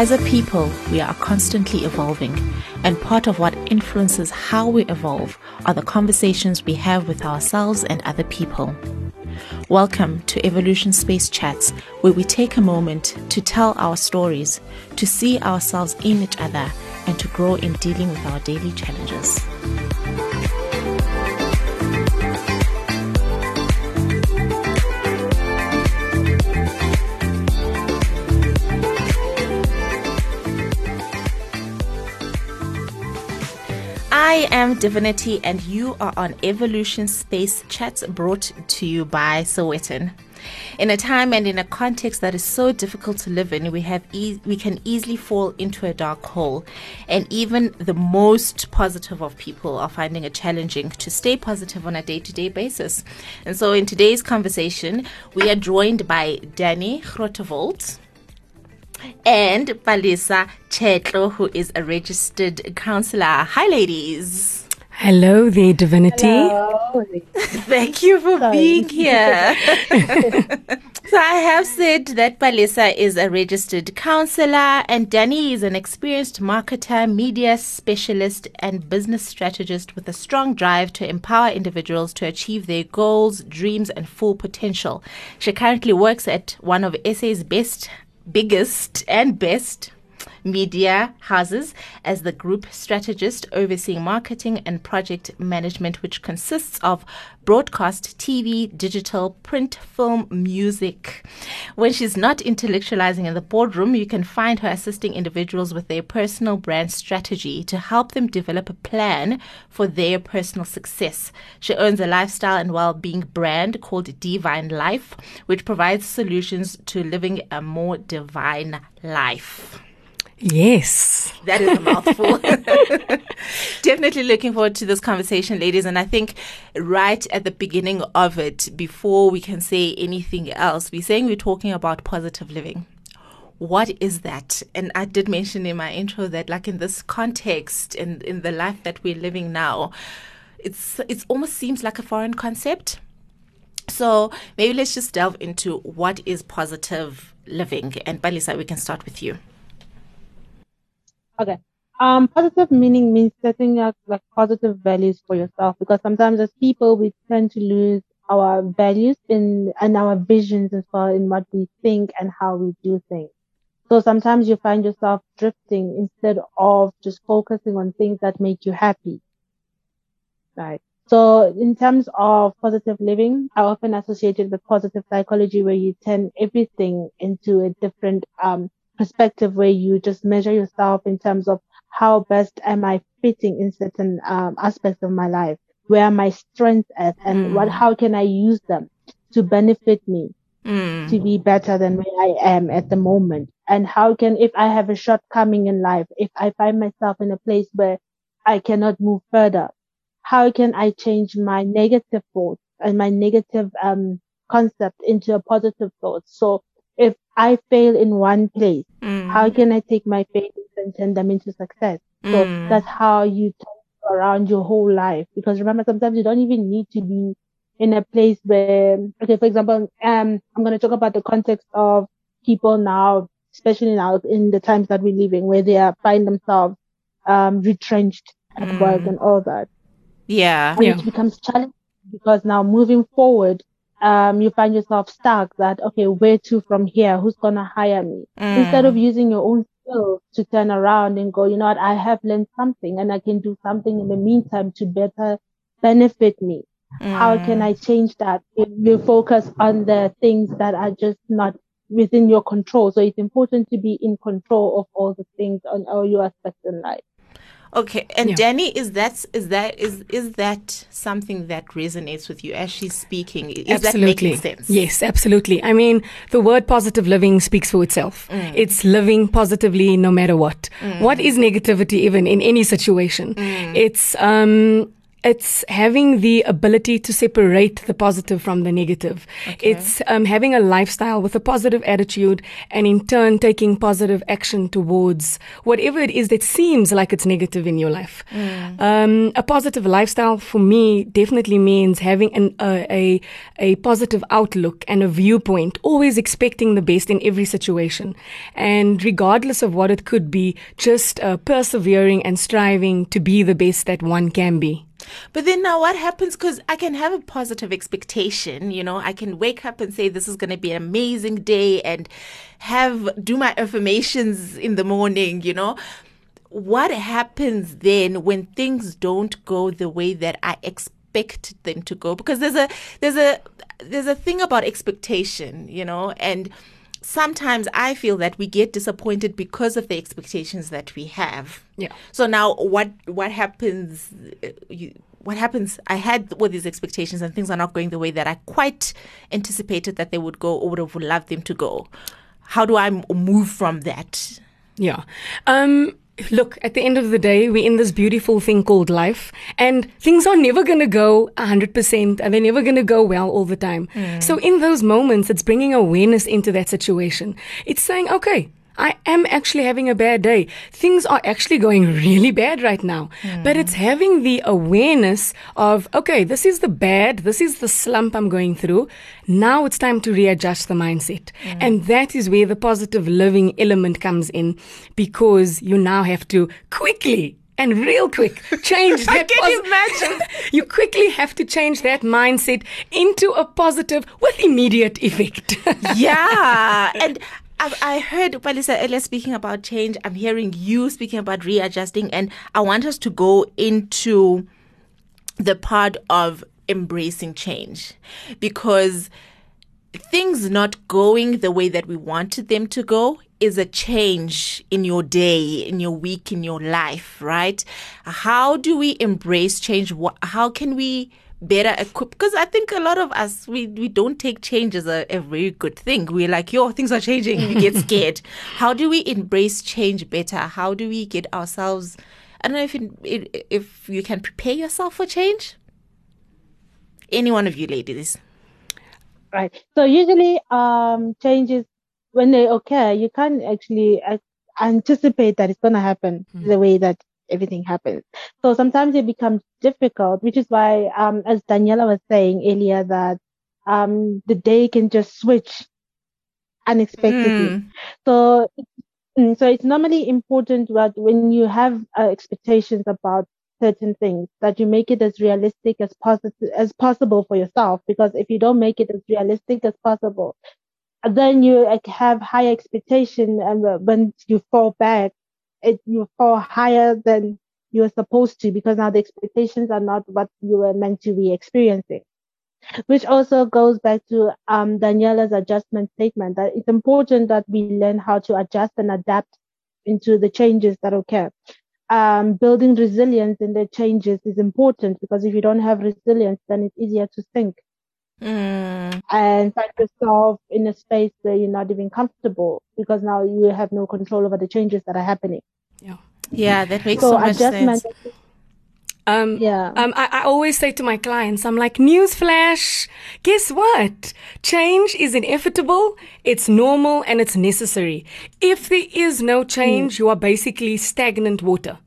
As a people, we are constantly evolving, and part of what influences how we evolve are the conversations we have with ourselves and other people. Welcome to Evolution Space Chats, where we take a moment to tell our stories, to see ourselves in each other, and to grow in dealing with our daily challenges. I am Divinity, and you are on Evolution Space Chats brought to you by Sowetan. In a time and in a context that is so difficult to live in, we have e- we can easily fall into a dark hole, and even the most positive of people are finding it challenging to stay positive on a day-to-day basis. And so, in today's conversation, we are joined by Danny Grottevold and Palisa Chetlo, who is a registered counselor. Hi, ladies. Hello there, Divinity. Hello. Thank you for Sorry. being here. so I have said that Palisa is a registered counselor and Danny is an experienced marketer, media specialist, and business strategist with a strong drive to empower individuals to achieve their goals, dreams, and full potential. She currently works at one of SA's best, biggest, and best media houses as the group strategist overseeing marketing and project management, which consists of broadcast, TV, digital, print, film, music. When she's not intellectualizing in the boardroom, you can find her assisting individuals with their personal brand strategy to help them develop a plan for their personal success. She owns a lifestyle and well-being brand called Divine Life, which provides solutions to living a more divine life. Yes. That is a mouthful. Definitely looking forward to this conversation, ladies. And I think right at the beginning of it, before we can say anything else, we're saying we're talking about positive living. What is that? And I did mention in my intro that, like in this context, in in the life that we're living now, it's it almost seems like a foreign concept. So maybe let's just delve into what is positive living. And Palisa, we can start with you. Okay. Um, positive meaning means setting up like positive values for yourself because sometimes as people we tend to lose our values in and our visions as well in what we think and how we do things. So sometimes you find yourself drifting instead of just focusing on things that make you happy. Right. So in terms of positive living, I often associate it with positive psychology where you turn everything into a different um, perspective where you just measure yourself in terms of how best am I fitting in certain um, aspects of my life? Where are my strengths at and what, how can I use them to benefit me Mm. to be better than where I am at the moment? And how can, if I have a shortcoming in life, if I find myself in a place where I cannot move further, how can I change my negative thoughts and my negative, um, concept into a positive thought? So I fail in one place, Mm. how can I take my failures and turn them into success? So Mm. that's how you turn around your whole life. Because remember, sometimes you don't even need to be in a place where, okay, for example, um, I'm going to talk about the context of people now, especially now in the times that we're living, where they are find themselves, um, retrenched at work Mm. and all that. Yeah. And Yeah. it becomes challenging because now moving forward, um, you find yourself stuck that, okay, where to from here? Who's going to hire me? Instead of Mm. using your own skills to turn around and go, you know what? I have learned something and I can do something in the meantime to better benefit me. How can Mm. I change that? If you focus on the things that are just not within your control. So it's important to be in control of all the things on all your aspects in life. Okay, and Yeah. Danny, is that is that is is that something that resonates with you as she's speaking? Is that making sense? Yes, absolutely. I mean, the word positive living speaks for itself. Mm. It's living positively no matter what. What is negativity even in any situation? Mm. It's um it's having the ability to separate the positive from the negative. Okay. It's um, having a lifestyle with a positive attitude and in turn taking positive action towards whatever it is that seems like it's negative in your life. Um, a positive lifestyle for me definitely means having an, uh, a, a positive outlook and a viewpoint, always expecting the best in every situation. And regardless of what it could be, just uh, persevering and striving to be the best that one can be. But then now what happens? Because I can have a positive expectation, you know, I can wake up and say this is going to be an amazing day and have do my affirmations in the morning, you know. What happens then when things don't go the way that I expect them to go? Because there's a there's a there's a thing about expectation, you know, and sometimes I feel that we get disappointed because of the expectations that we have. Yeah. So now, what what happens? uh, You, what happens? I had all these expectations, and things are not going the way that I quite anticipated that they would go, or would have loved them to go. How do I m- move from that? Yeah. Um, look, at the end of the day, we're in this beautiful thing called life, and things are never going to go 100%, and they're never going to go well all the time. Hmm. So, in those moments, it's bringing awareness into that situation. It's saying, okay, I am actually having a bad day. Things are actually going really bad right now. But it's hmm. having the awareness of, okay, this is the bad, this is the slump I'm going through. Now it's time to readjust the mindset. Hmm. And that is where the positive living element comes in because you now have to quickly and real quick change that. Can you imagine? you quickly have to change that mindset into a positive with immediate effect. yeah, and I, heard Palisa earlier speaking about change. I'm hearing you speaking about readjusting, and I want us to go into the part of embracing change because things not going the way that we wanted them to go is a change in your day, in your week, in your life, right? How do we embrace change? How can we better equip? Because I think a lot of us, we, we don't take change as a, a very good thing. We're like, yo, things are changing. We get scared. How do we embrace change better? How do we get ourselves, I don't know if, it, if you can prepare yourself for change? Any one of you ladies. Right. So usually, um, changes when they occur, you can't actually uh, anticipate that it's going to happen the way that everything happens. So sometimes it becomes difficult, which is why, um, as Daniela was saying earlier, that um, the day can just switch unexpectedly. So, mm, so it's normally important that when you have uh, expectations about certain things, that you make it as realistic as possible as possible for yourself. Because if you don't make it as realistic as possible, then you have higher expectation, and uh, when you fall back, it you fall higher than you're supposed to because now the expectations are not what you were meant to be experiencing which also goes back to um, Daniela's adjustment statement that it's important that we learn how to adjust and adapt into the changes that occur. Um, building resilience in the changes is important because if you don't have resilience, then it's easier to sink Mm. and find yourself in a space where you're not even comfortable because now you have no control over the changes that are happening. yeah. Yeah, that makes So so much adjustment, sense. Um, Yeah. Um, I, I always say to my clients, I'm like, newsflash, guess what? Change is inevitable, it's normal, and it's necessary. If there is no change, you are basically stagnant water.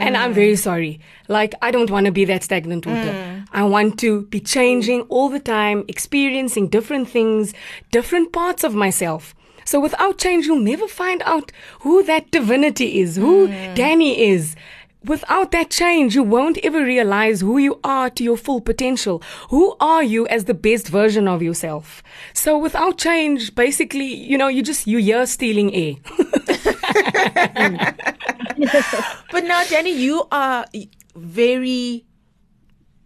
And I'm very mm. sorry. Like, I don't want to be that stagnant water. Mm. I want to be changing all the time, experiencing different things, different parts of myself. So without change, you'll never find out who that divinity is, who mm. Danny is. Without that change, you won't ever realize who you are to your full potential. Who are you as the best version of yourself? So without change, basically, you know, you just, you're stealing air. But now, Danny, you are very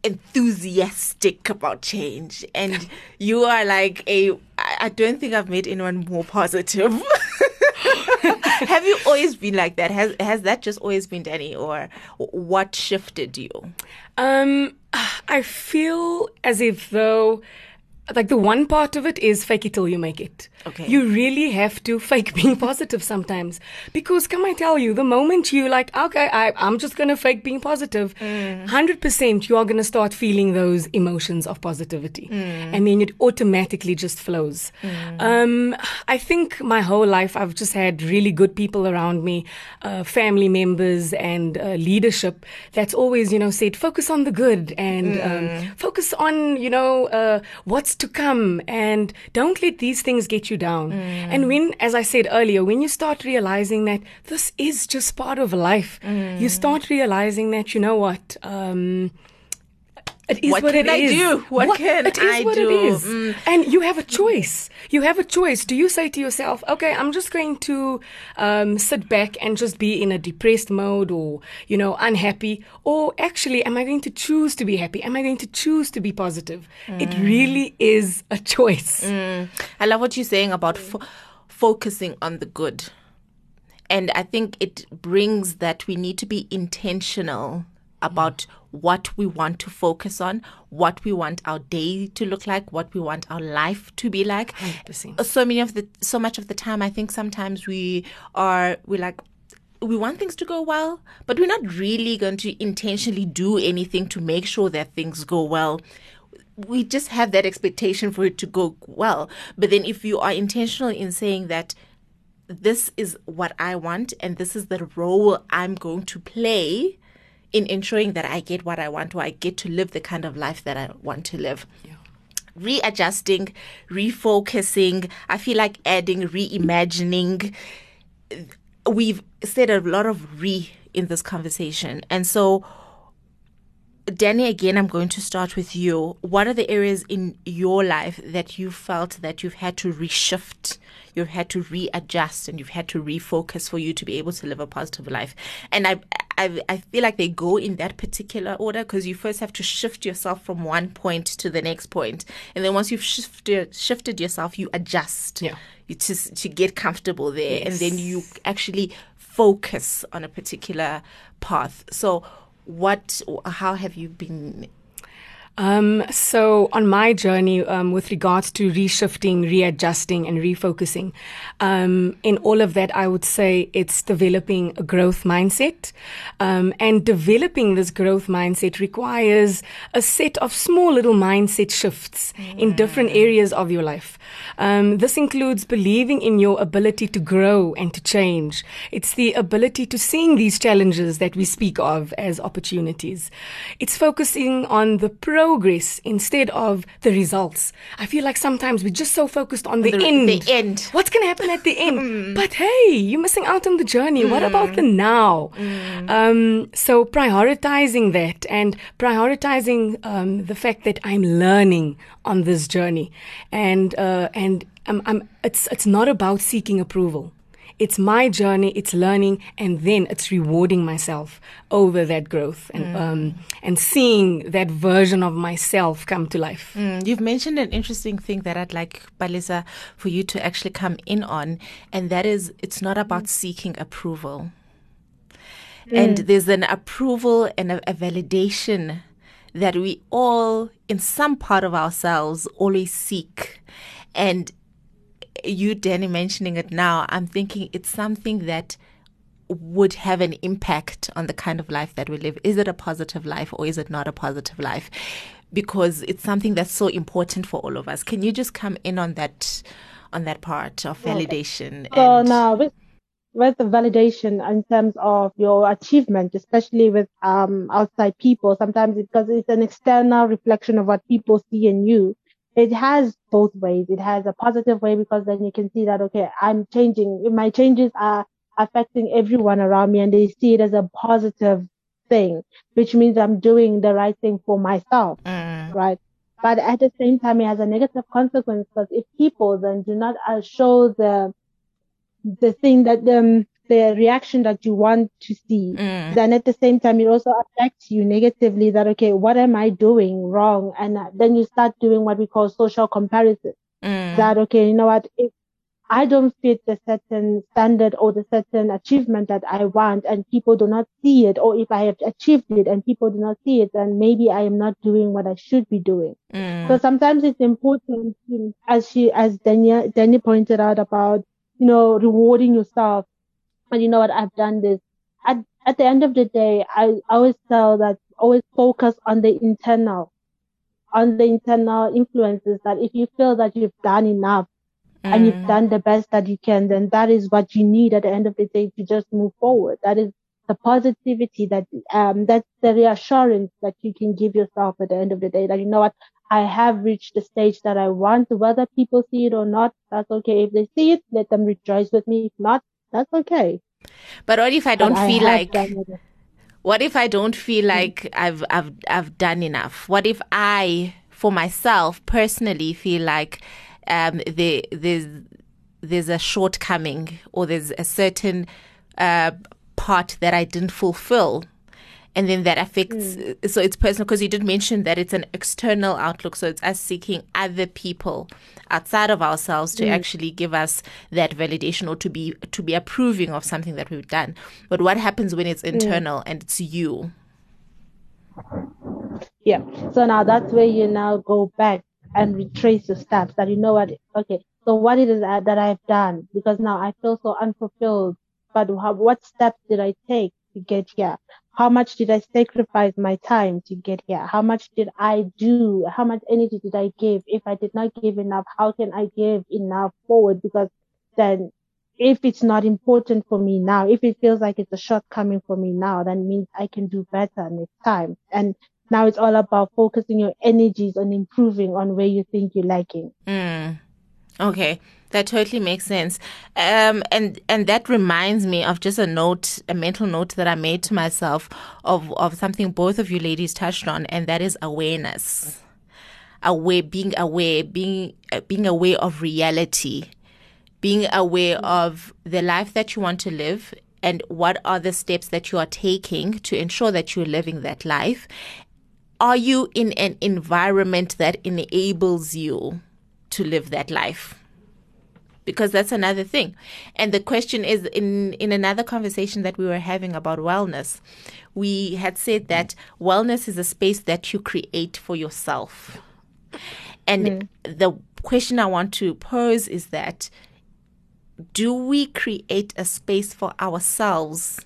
enthusiastic about change, and you are like a i don't think I've met anyone more positive. Have you always been like that? Has has that just always been Danny, or what shifted you? Um, I feel as if though like the one part of it is fake it till you make it. Okay. You really have to fake being positive sometimes. Because can I tell you, the moment you like, okay, I, I'm just gonna fake being positive, hundred percent you are gonna start feeling those emotions of positivity. And then it automatically just flows. Um, I think my whole life I've just had really good people around me, uh, family members and uh, leadership that's always, you know, said focus on the good and um, focus on, you know, uh, what's to come and don't let these things get you down. And when, as I said earlier, when you start realizing that this is just part of life, you start realizing that, you know what, um, it is What what, can it I is. do? What can it is I what do? it is. Mm. And you have a choice. You have a choice. Do you say to yourself, okay, I'm just going to um, sit back and just be in a depressed mode or, you know, unhappy? Or actually, am I going to choose to be happy? Am I going to choose to be positive? It Mm. really is a choice. I love what you're saying about fo- focusing on the good. And I think it brings that we need to be intentional about what we want to focus on, what we want our day to look like, what we want our life to be like. 100%. So many of the so much of the time I think sometimes we are we like we want things to go well, but we're not really going to intentionally do anything to make sure that things go well we just have that expectation for it to go well. But then if you are intentional in saying that this is what I want and this is the role I'm going to play in ensuring that I get what I want or I get to live the kind of life that I want to live. Readjusting, refocusing, I feel like adding, reimagining. We've said a lot of re in this conversation. And so Danny, again, I'm going to start with you. What are the areas in your life that you felt that you've had to reshift, you've had to readjust, and you've had to refocus for you to be able to live a positive life? And I, I, I feel like they go in that particular order because you first have to shift yourself from one point to the next point, and then once you've shifted shifted yourself, you adjust. Yeah. You to to get comfortable there, and then you actually focus on a particular path. So what how have you been Um, so on my journey, um, with regards to reshifting, readjusting, and refocusing, um, in all of that, I would say it's developing a growth mindset. Um, and developing this growth mindset requires a set of small little mindset shifts in different areas of your life. Um, this includes believing in your ability to grow and to change. It's the ability to seeing these challenges that we speak of as opportunities. It's focusing on the progress instead of the results. I feel like sometimes we're just so focused on the, the- end. the end. What's going to happen at the end? but hey, you're missing out on the journey. What about the now? Um, so prioritizing that and prioritizing um, the fact that I'm learning on this journey, and uh, and I'm, I'm, it's it's not about seeking approval. It's my journey. It's learning, and then it's rewarding myself over that growth and um, and seeing that version of myself come to life. Mm, You've mentioned an interesting thing that I'd like, Palisa, for you to actually come in on, and that is it's not about seeking approval. And there's an approval and a, a validation that we all, in some part of ourselves, always seek. And you, Danny, mentioning it now, I'm thinking it's something that would have an impact on the kind of life that we live. Is it a positive life or is it not a positive life? Because it's something that's so important for all of us. Can you just come in on that on that part of validation? So and- now with with the validation in terms of your achievement, especially with um outside people, sometimes because it's an external reflection of what people see in you. It has both ways. It has a positive way because then you can see that okay, I'm changing. My changes are affecting everyone around me, and they see it as a positive thing, which means I'm doing the right thing for myself Mm, right? But at the same time, it has a negative consequence because if people then do not uh, show the the thing that um the reaction that you want to see, mm, then at the same time it also affects you negatively. That okay, what am I doing wrong? And uh, then you start doing what we call social comparison. mm, That okay, you know what? If I don't fit the certain standard or the certain achievement that I want and people do not see it, or if I have achieved it and people do not see it, then maybe I am not doing what I should be doing. Mm. So sometimes it's important, as she, as Dania, Danny pointed out about, you know, rewarding yourself. And you know what, I've done this. At, at the end of the day, I always tell that always focus on the internal, on the internal influences that if you feel that you've done enough, and you've done the best that you can, then that is what you need at the end of the day to just move forward. That is the positivity that, um, that's the reassurance that you can give yourself at the end of the day that you know what, I have reached the stage that I want, whether people see it or not, that's okay. If they see it, let them rejoice with me. If not, that's okay. But what if I don't But feel have like what if I don't feel like I've I've I've done enough? What if I for myself personally feel like um there there's there's a shortcoming or there's a certain uh part that I didn't fulfill and then that affects hmm. uh, so it's personal because you did mention that it's an external outlook so it's us seeking other people outside of ourselves to hmm. actually give us that validation or to be to be approving of something that we've done. But what happens when it's hmm. internal and it's you? Yeah. So now that's where you now go back and retrace your steps that you know what, okay, so what it is that that I've done because now I feel so unfulfilled, but how, what steps did I take to get here? How much did I sacrifice my time to get here? How much did I do? How much energy did I give? If I did not give enough, how can I give enough forward? Because then if it's not important for me now, if it feels like it's a shortcoming for me now, then means I can do better next time. And now it's all about focusing your energies on improving on where you think you're lacking. Mm. Okay, that totally makes sense. Um, and and that reminds me of just a note, a mental note that I made to myself of of something both of you ladies touched on, and that is awareness. Aware, being aware, being uh, being aware of reality, being aware of the life that you want to live. And what are the steps that you are taking to ensure that you're living that life? Are you in an environment that enables you to live that life because that's another thing. And the question is in in another conversation that we were having about wellness we had said that wellness is a space that you create for yourself. And the question i want to pose is that do we create a space for ourselves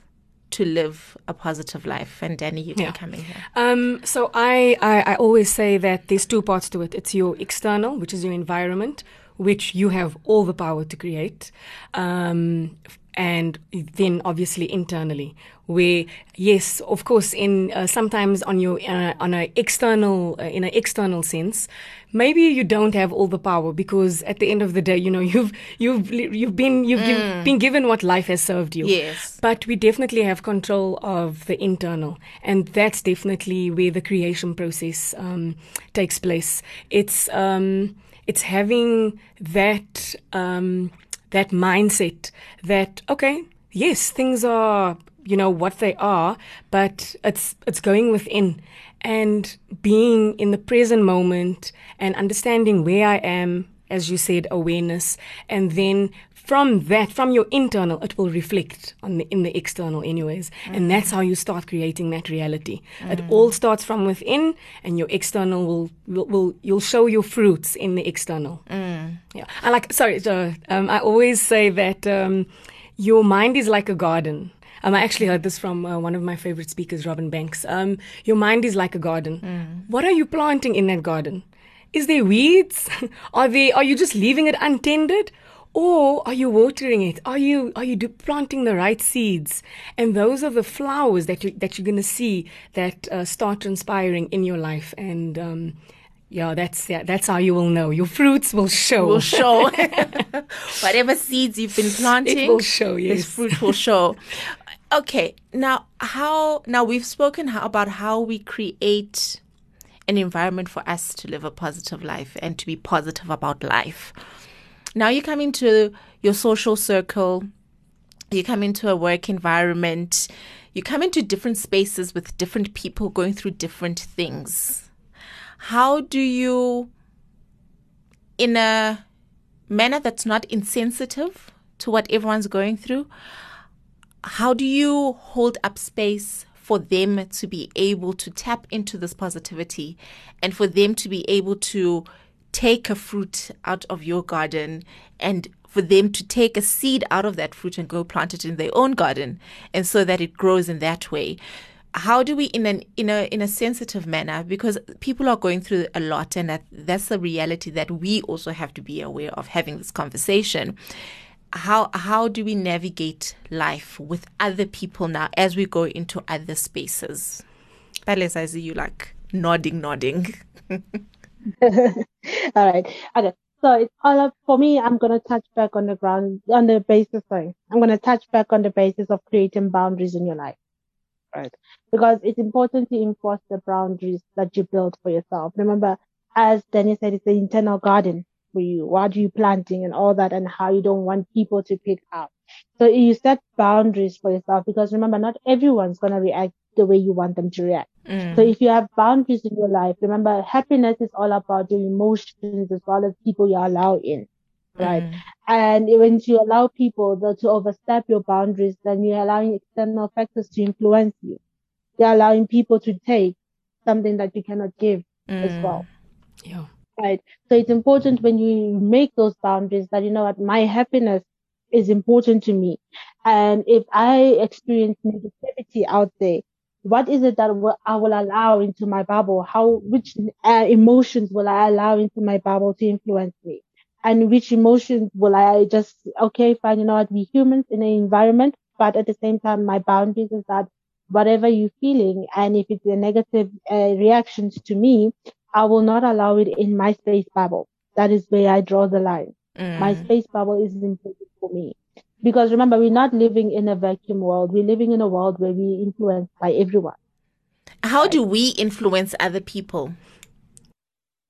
to live a positive life? And danny you can Yeah. come in here. Um, so I, I, I always say that there's two parts to it. It's your external, which is your environment, which you have all the power to create. Um, and then obviously internally, where yes, of course, in uh, sometimes on your uh, on an external uh, in an external sense, maybe you don't have all the power because at the end of the day, you know you've you've you've been you've giv- been given what life has served you. Yes. But we definitely have control of the internal, and that's definitely where the creation process um, takes place. It's um, it's having that um, that mindset that okay, yes, things are you know what they are, but it's it's going within. And being in the present moment and understanding where I am, as you said, awareness, and then from that, from your internal, it will reflect on the in the external, anyways, and that's how you start creating that reality. It all starts from within, and your external will will, will you'll show your fruits in the external. Yeah, I like. Sorry, so, um, I always say that um, your mind is like a garden. Um, I actually heard this from uh, one of my favorite speakers, Robin Banks. Um, your mind is like a garden. What are you planting in that garden? Is there weeds? are they? Are you just leaving it untended? Or are you watering it? Are you are you planting the right seeds? And those are the flowers that you that you're gonna see that uh, start transpiring in your life. And um, yeah, that's yeah, that's how you will know. Your fruits will show. will show whatever seeds you've been planting It will show. this Yes. fruit will show. Okay, now how now we've spoken how, about how we create an environment for us to live a positive life and to be positive about life. Now you come into your social circle, you come into a work environment, you come into different spaces with different people going through different things. How do you in a manner that's not insensitive to what everyone's going through, how do you hold up space for them to be able to tap into this positivity and for them to be able to take a fruit out of your garden and for them to take a seed out of that fruit and go plant it in their own garden and so that it grows in that way. How do we in an in a in a sensitive manner because people are going through a lot and that that's the reality that we also have to be aware of having this conversation. How how do we navigate life with other people now as we go into other spaces? Palisa, I see you like nodding nodding all right okay so it's all up for me. I'm going to touch back on the ground, on the basis, sorry. I'm going to touch back on the basis of creating boundaries in your life. Right. Because it's important to enforce the boundaries that you build for yourself. Remember, as Dennis said, it's the internal garden for you. What are you planting and all that and how you don't want people to pick up. So you set boundaries for yourself because remember, not everyone's going to react the way you want them to react. Mm. So if you have boundaries in your life, remember happiness is all about your emotions as well as people you allow in. Right. Mm. And when you allow people to overstep your boundaries, then you're allowing external factors to influence you. You're allowing people to take something that you cannot give mm. as well. Yeah. Right. So it's important when you make those boundaries that, you know what, my happiness is important to me. And if I experience negativity out there, what is it that I will allow into my bubble? How, which uh, emotions will I allow into my bubble to influence me? And which emotions will I just, okay, fine, you know what, we humans in an environment, but at the same time, my boundaries is that whatever you're feeling, and if it's a negative uh, reactions to me, I will not allow it in my space bubble. That is where I draw the line. Mm. My space bubble is important for me. Because remember, we're not living in a vacuum world. We're living in a world where we're influenced by everyone. How right? do we influence other people?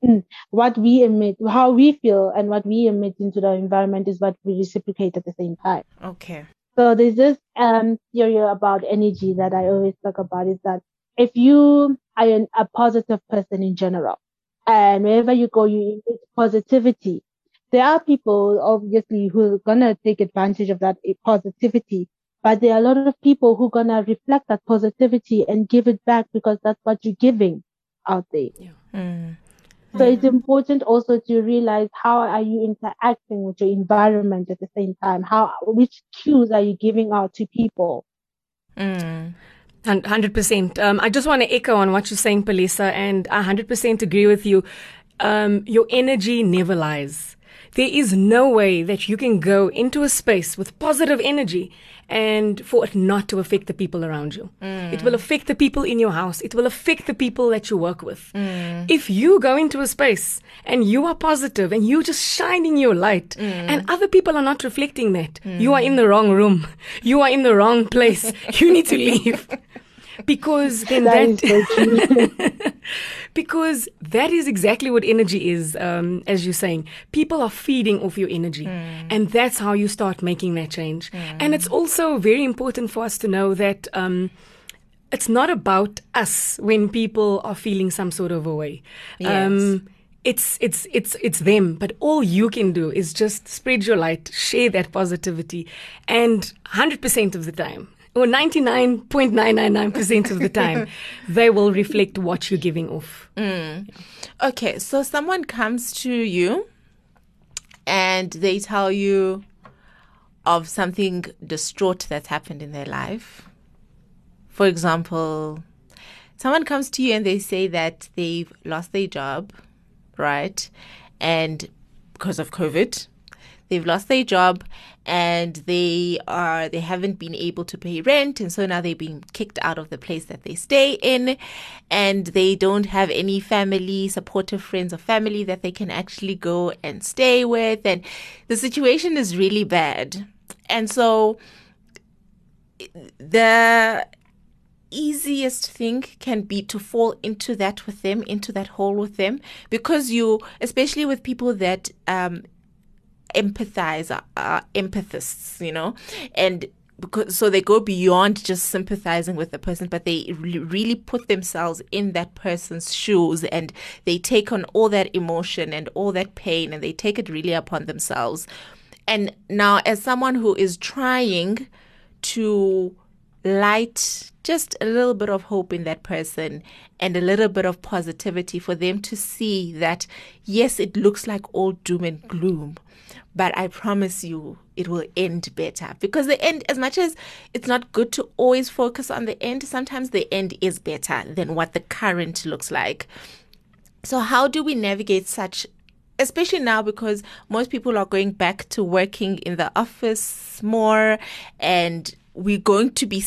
Mm. What we emit, how we feel, and what we emit into the environment is what we reciprocate at the same time. Okay. So there's this um, theory about energy that I always talk about is that if you are an, a positive person in general, and wherever you go, you emit positivity, there are people obviously who are gonna take advantage of that positivity, but there are a lot of people who are gonna reflect that positivity and give it back because that's what you're giving out there. Yeah. Mm. So it's important also to realize how are you interacting with your environment at the same time? How which cues are you giving out to people? Mm. 100%. Um, I just want to echo on what you're saying, Palesa, and I 100% agree with you. Um, your energy never lies. There is no way that you can go into a space with positive energy and for it not to affect the people around you. Mm. It will affect the people in your house. It will affect the people that you work with. Mm. If you go into a space and you are positive and you're just shining your light mm. and other people are not reflecting that, you are in the wrong room. You are in the wrong place. you need to leave. Because then that, that because that is exactly what energy is um, as you're saying people are feeding off your energy mm. and that's how you start making that change mm. and it's also very important for us to know that um, it's not about us when people are feeling some sort of a way yes. Um, it's it's it's it's them but all you can do is just spread your light share that positivity and 100% of the time or 99.999% of the time, they will reflect what you're giving off. Mm. Okay, so someone comes to you and they tell you of something distraught that's happened in their life. For example, someone comes to you and they say that they've lost their job, right? And because of COVID, they've lost their job and they are they haven't been able to pay rent and so now they're being kicked out of the place that they stay in and they don't have any family supportive friends or family that they can actually go and stay with and the situation is really bad. And so the easiest thing can be to fall into that with them into that hole with them because you especially with people that um empathize are, uh, are empathists, you know, and because so they go beyond just sympathizing with the person but they re- really put themselves in that person's shoes and they take on all that emotion and all that pain and they take it really upon themselves. And now as someone who is trying to light just a little bit of hope in that person and a little bit of positivity for them to see that yes it looks like all doom and gloom but I promise you it will end better. Because the end as much as it's not good to always focus on the end sometimes the end is better than what the current looks like. So how do we navigate such especially now because most people are going back to working in the office more and we're going to be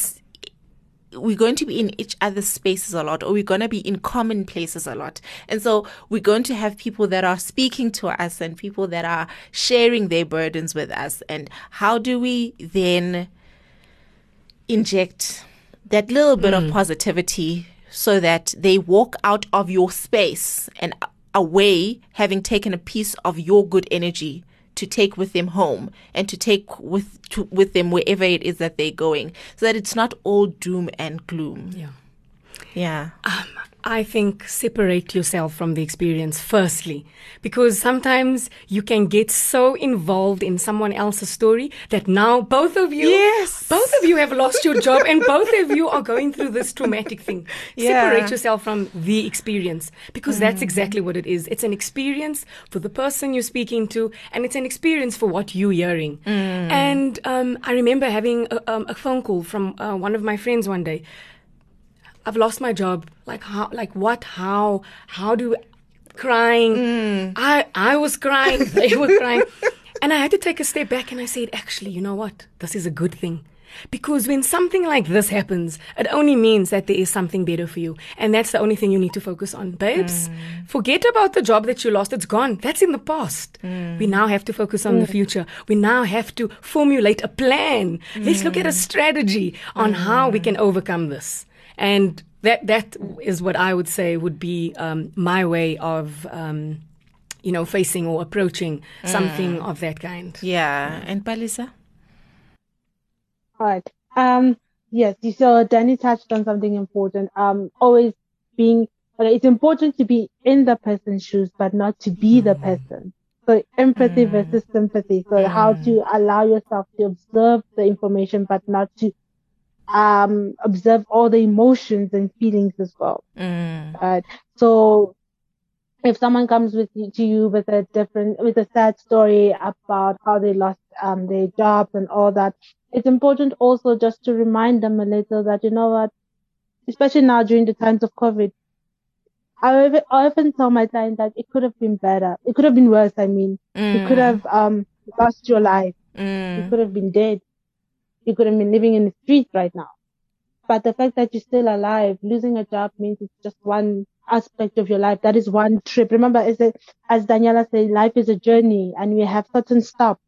we're going to be in each other's spaces a lot or we're going to be in common places a lot and so we're going to have people that are speaking to us and people that are sharing their burdens with us and how do we then inject that little bit mm. of positivity so that they walk out of your space and away having taken a piece of your good energy to take with them home and to take with to, with them wherever it is that they're going so that it's not all doom and gloom. Yeah yeah um, I think separate yourself from the experience firstly, because sometimes you can get so involved in someone else's story that now both of you, yes. both of you have lost your job and both of you are going through this traumatic thing. Yeah. Separate yourself from the experience because mm. that's exactly what it is. It's an experience for the person you're speaking to and it's an experience for what you're hearing. Mm. And um, I remember having a, um, a phone call from uh, one of my friends one day I've lost my job. Like how? Like what? How? How do? Crying. Mm. I I was crying. they were crying, and I had to take a step back and I said, actually, you know what? This is a good thing. Because when something like this happens, it only means that there is something better for you. And that's the only thing you need to focus on. Babes, mm. forget about the job that you lost. It's gone. That's in the past. Mm. We now have to focus on mm. the future. We now have to formulate a plan. Let's look at a mm. strategy on how we mm. can overcome this. And that that is what I would say would be um, my way of um, you know facing or approaching mm. something of that kind. Yeah, and Palisa. All right. Um. Yes. So Danny touched on something important. Um. Always being. It's important to be in the person's shoes, but not to be mm. the person. So empathy mm. versus sympathy. So how mm. to allow yourself to observe the information, but not to um, observe all the emotions and feelings as well. Mm. Right. So if someone comes with you, to you with a different, with a sad story about how they lost um, their jobs and all that, it's important also just to remind them a little that, you know what, especially now during the times of COVID, I often tell my clients that it could have been better. It could have been worse. I mean, mm. you could have um, lost your life. Mm. You could have been dead you could have been living in the streets right now. But the fact that you're still alive, losing a job means it's just one aspect of your life. That is one trip. Remember, as, a, as Daniela said, life is a journey and we have certain stop,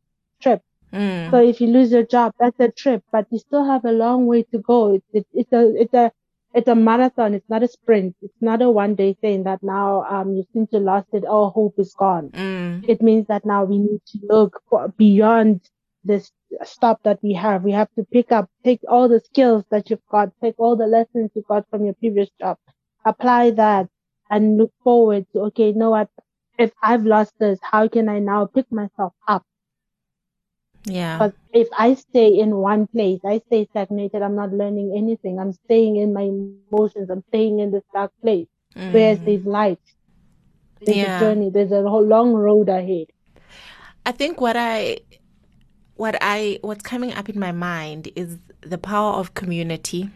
trip. Mm. So if you lose your job, that's a trip, but you still have a long way to go. It's, it, it's a, it's a, it's a marathon. It's not a sprint. It's not a one day thing that now, um, you seem to lost it. All hope is gone. Mm. It means that now we need to look beyond this stop that we have. We have to pick up, take all the skills that you've got, take all the lessons you got from your previous job, apply that and look forward to, okay, you know what? If I've lost this, how can I now pick myself up? Yeah. But if I stay in one place, I stay stagnated, I'm not learning anything. I'm staying in my emotions. I'm staying in this dark place. Mm. Whereas there's light. There's yeah. a journey. There's a whole long road ahead. I think what I what I what's coming up in my mind is the power of community.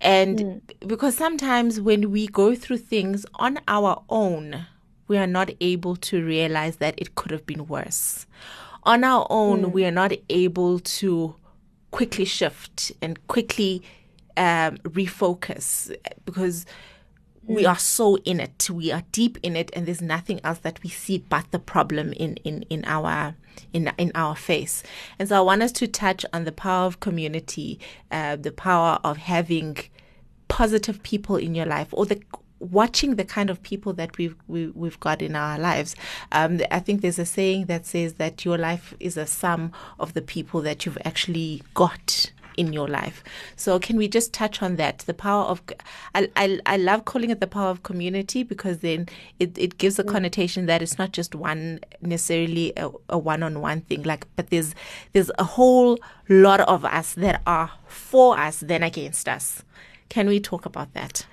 And mm. because sometimes when we go through things on our own, we are not able to realize that it could have been worse. On our own, mm. we are not able to quickly shift and quickly um, refocus because we mm. are so in it. We are deep in it, and there's nothing else that we see but the problem in in in our in in our face. And so I want us to touch on the power of community, uh, the power of having positive people in your life, or the watching the kind of people that we've we, have we have got in our lives. Um, I think there's a saying that says that your life is a sum of the people that you've actually got in your life. So can we just touch on that? The power of I I, I love calling it the power of community because then it, it gives a connotation that it's not just one necessarily a, a one-on-one thing like but there's there's a whole lot of us that are for us than against us. Can we talk about that?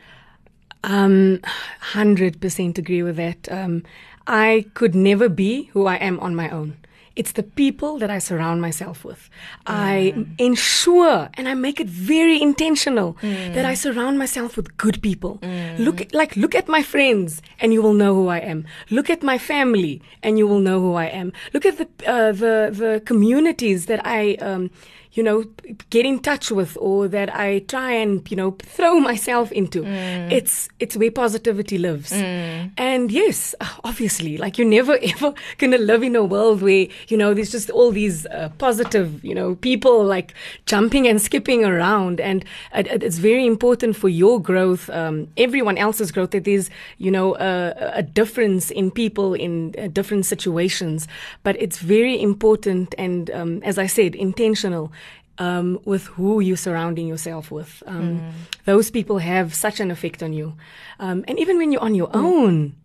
Um, hundred percent agree with that. Um, I could never be who I am on my own. It's the people that I surround myself with. Mm. I ensure and I make it very intentional mm. that I surround myself with good people. Mm. Look, like, look at my friends and you will know who I am. Look at my family and you will know who I am. Look at the, uh, the, the communities that I, um, you know, get in touch with or that I try and, you know, throw myself into. Mm. It's, it's where positivity lives. Mm. And yes, obviously, like you're never ever going to live in a world where, you know, there's just all these uh, positive, you know, people like jumping and skipping around. And it, it's very important for your growth, um, everyone else's growth, that there's, you know, a, a difference in people in uh, different situations. But it's very important and, um, as I said, intentional um, with who you're surrounding yourself with. Um, mm. Those people have such an effect on you. Um, and even when you're on your mm. own,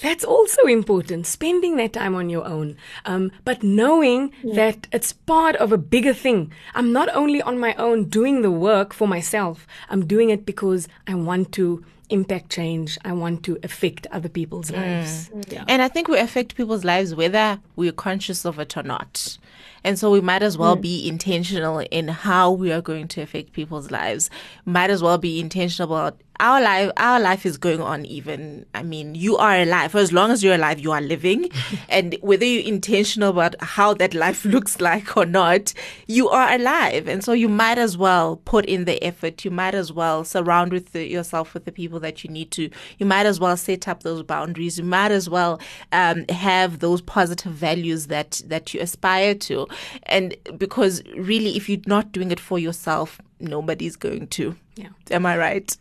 that's also important, spending that time on your own. Um, but knowing yeah. that it's part of a bigger thing. I'm not only on my own doing the work for myself, I'm doing it because I want to impact change. I want to affect other people's mm. lives. Yeah. And I think we affect people's lives whether we're conscious of it or not. And so we might as well mm. be intentional in how we are going to affect people's lives. Might as well be intentional about our life our life is going on even i mean you are alive. For as long as you're alive you are living. And whether you're intentional about how that life looks like or not you are alive. And so you might as well put in the effort. You might as well surround with the, yourself with the people that you need to. You might as well set up those boundaries. You might as well um, have those positive values that that you aspire to. And because really if you're not doing it for yourself nobody's going to. Yeah. Am I right?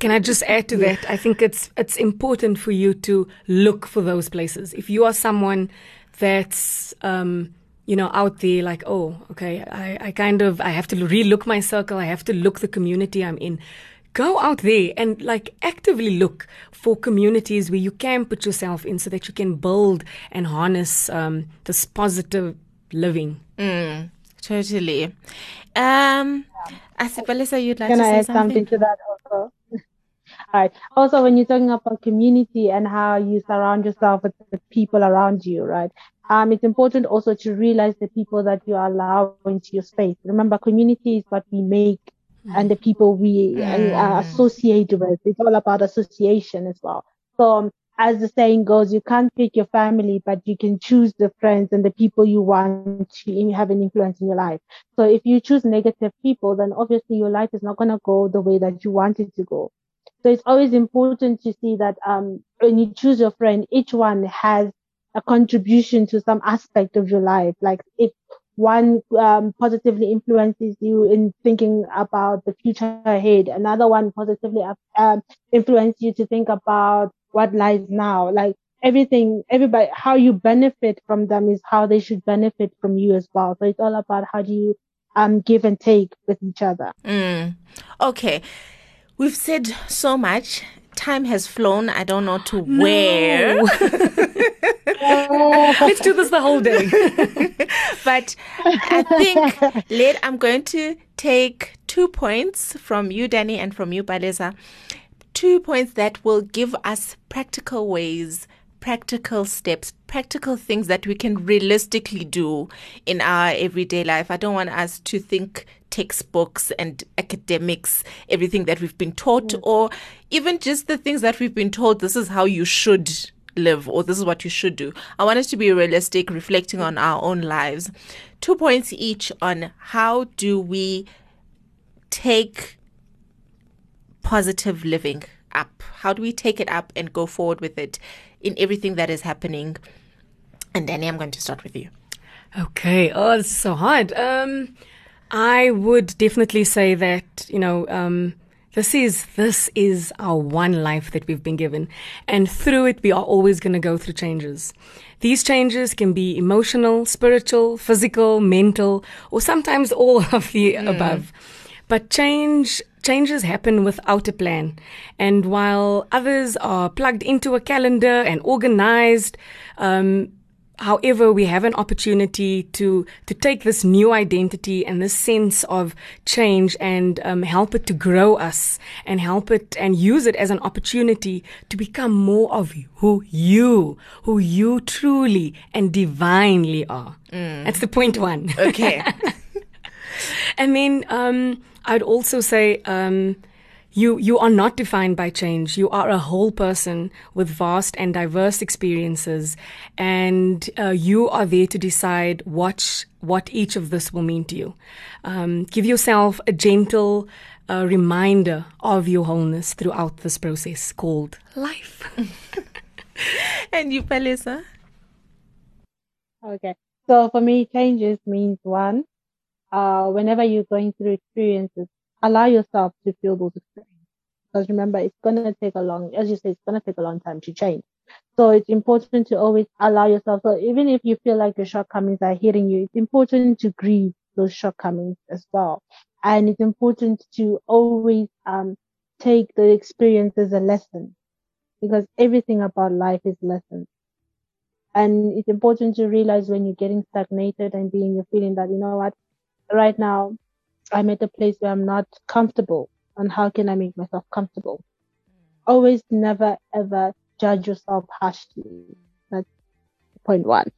Can I just add to that? I think it's it's important for you to look for those places. If you are someone that's um, you know, out there like, oh, okay, I, I kind of I have to relook my circle, I have to look the community I'm in. Go out there and like actively look for communities where you can put yourself in so that you can build and harness um, this positive living. Mm, totally. Um, Asipalisa, you'd like Can to I say add something? something to that also? All right. Also, when you're talking about community and how you surround yourself with the people around you, right? Um, it's important also to realize the people that you allow into your space. Remember, community is what we make and the people we mm. uh, associate with. It's all about association as well. So um, as the saying goes, you can't pick your family, but you can choose the friends and the people you want to have an influence in your life. So if you choose negative people, then obviously your life is not going to go the way that you want it to go. So it's always important to see that um, when you choose your friend, each one has a contribution to some aspect of your life. Like if one um, positively influences you in thinking about the future ahead, another one positively uh, influences you to think about what lies now. Like everything, everybody, how you benefit from them is how they should benefit from you as well. So it's all about how do you um, give and take with each other. Mm. Okay. We've said so much. Time has flown. I don't know to no. where. Let's do this the whole day. but I think let I'm going to take two points from you, Danny, and from you, Palisa two points that will give us practical ways practical steps, practical things that we can realistically do in our everyday life. I don't want us to think textbooks and academics, everything that we've been taught, mm. or even just the things that we've been told this is how you should live or this is what you should do. I want us to be realistic, reflecting on our own lives. Two points each on how do we take positive living up? How do we take it up and go forward with it in everything that is happening? And Danny, I'm going to start with you. Okay. Oh, this is so hard. Um, I would definitely say that, you know, um, This is this is our one life that we've been given, and through it we are always going to go through changes. These changes can be emotional, spiritual, physical, mental, or sometimes all of the above. But change changes happen without a plan. And while others are plugged into a calendar and organized, um, however, we have an opportunity to to take this new identity and this sense of change and um, help it to grow us and help it and use it as an opportunity to become more of who you, who you truly and divinely are. That's the point one. Okay. And then um, I'd also say um, you you are not defined by change. You are a whole person with vast and diverse experiences, and uh, you are there to decide what what each of this will mean to you. Um, give yourself a gentle uh, reminder of your wholeness throughout this process called life. and you, Palisa? Okay. So for me, changes means one, uh, whenever you're going through experiences, allow yourself to feel those experiences. Because remember, it's going to take a long, as you say, it's going to take a long time to change. So it's important to always allow yourself. So even if you feel like your shortcomings are hitting you, it's important to grieve those shortcomings as well. And it's important to always, um, take the experience as a lesson because everything about life is lessons. And it's important to realize when you're getting stagnated and being, you're feeling that, you know what, right now I'm at a place where I'm not comfortable. And how can I make myself comfortable? Always never ever judge yourself harshly. That's point one.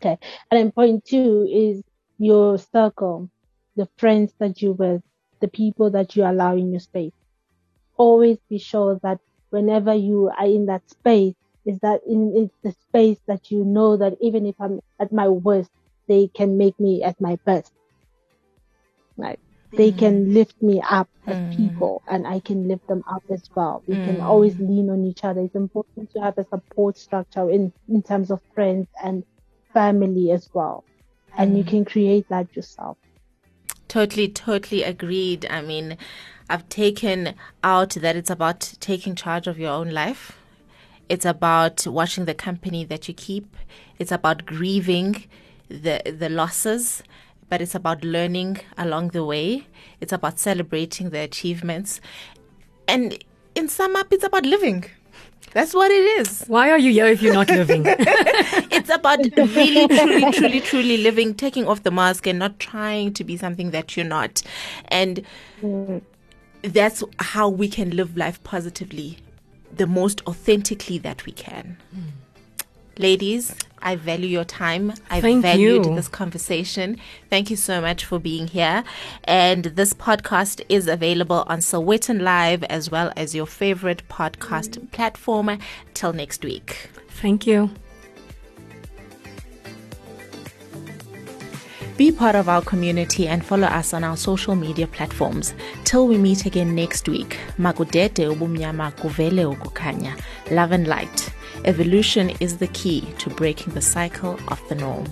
Okay. And then point two is your circle, the friends that you with, the people that you allow in your space. Always be sure that whenever you are in that space, is that in, the space that you know that even if I'm at my worst, they can make me at my best. Right. They mm. can lift me up as mm. people and I can lift them up as well. We can mm. always lean on each other. It's important to have a support structure in, in terms of friends and family as well. And you can create that yourself. Totally, totally agreed. I mean, I've taken out that it's about taking charge of your own life. It's about watching the company that you keep. It's about grieving the the losses, but it's about learning along the way. It's about celebrating the achievements. And in sum up, it's about living. That's what it is. Why are you here if you're not living? It's about really, truly, truly, truly living, taking off the mask and not trying to be something that you're not. And that's how we can live life positively, the most authentically that we can. Hmm. Ladies, I value your time. I Thank valued you. this conversation. Thank you so much for being here. And this podcast is available on Sowetan Live as well as your favorite podcast platform. Till next week. Thank you. Be part of our community and follow us on our social media platforms. Till we meet again next week. Makudete ubumnyama kuvele ukukhanya. Love and light. Evolution is the key to breaking the cycle of the norm.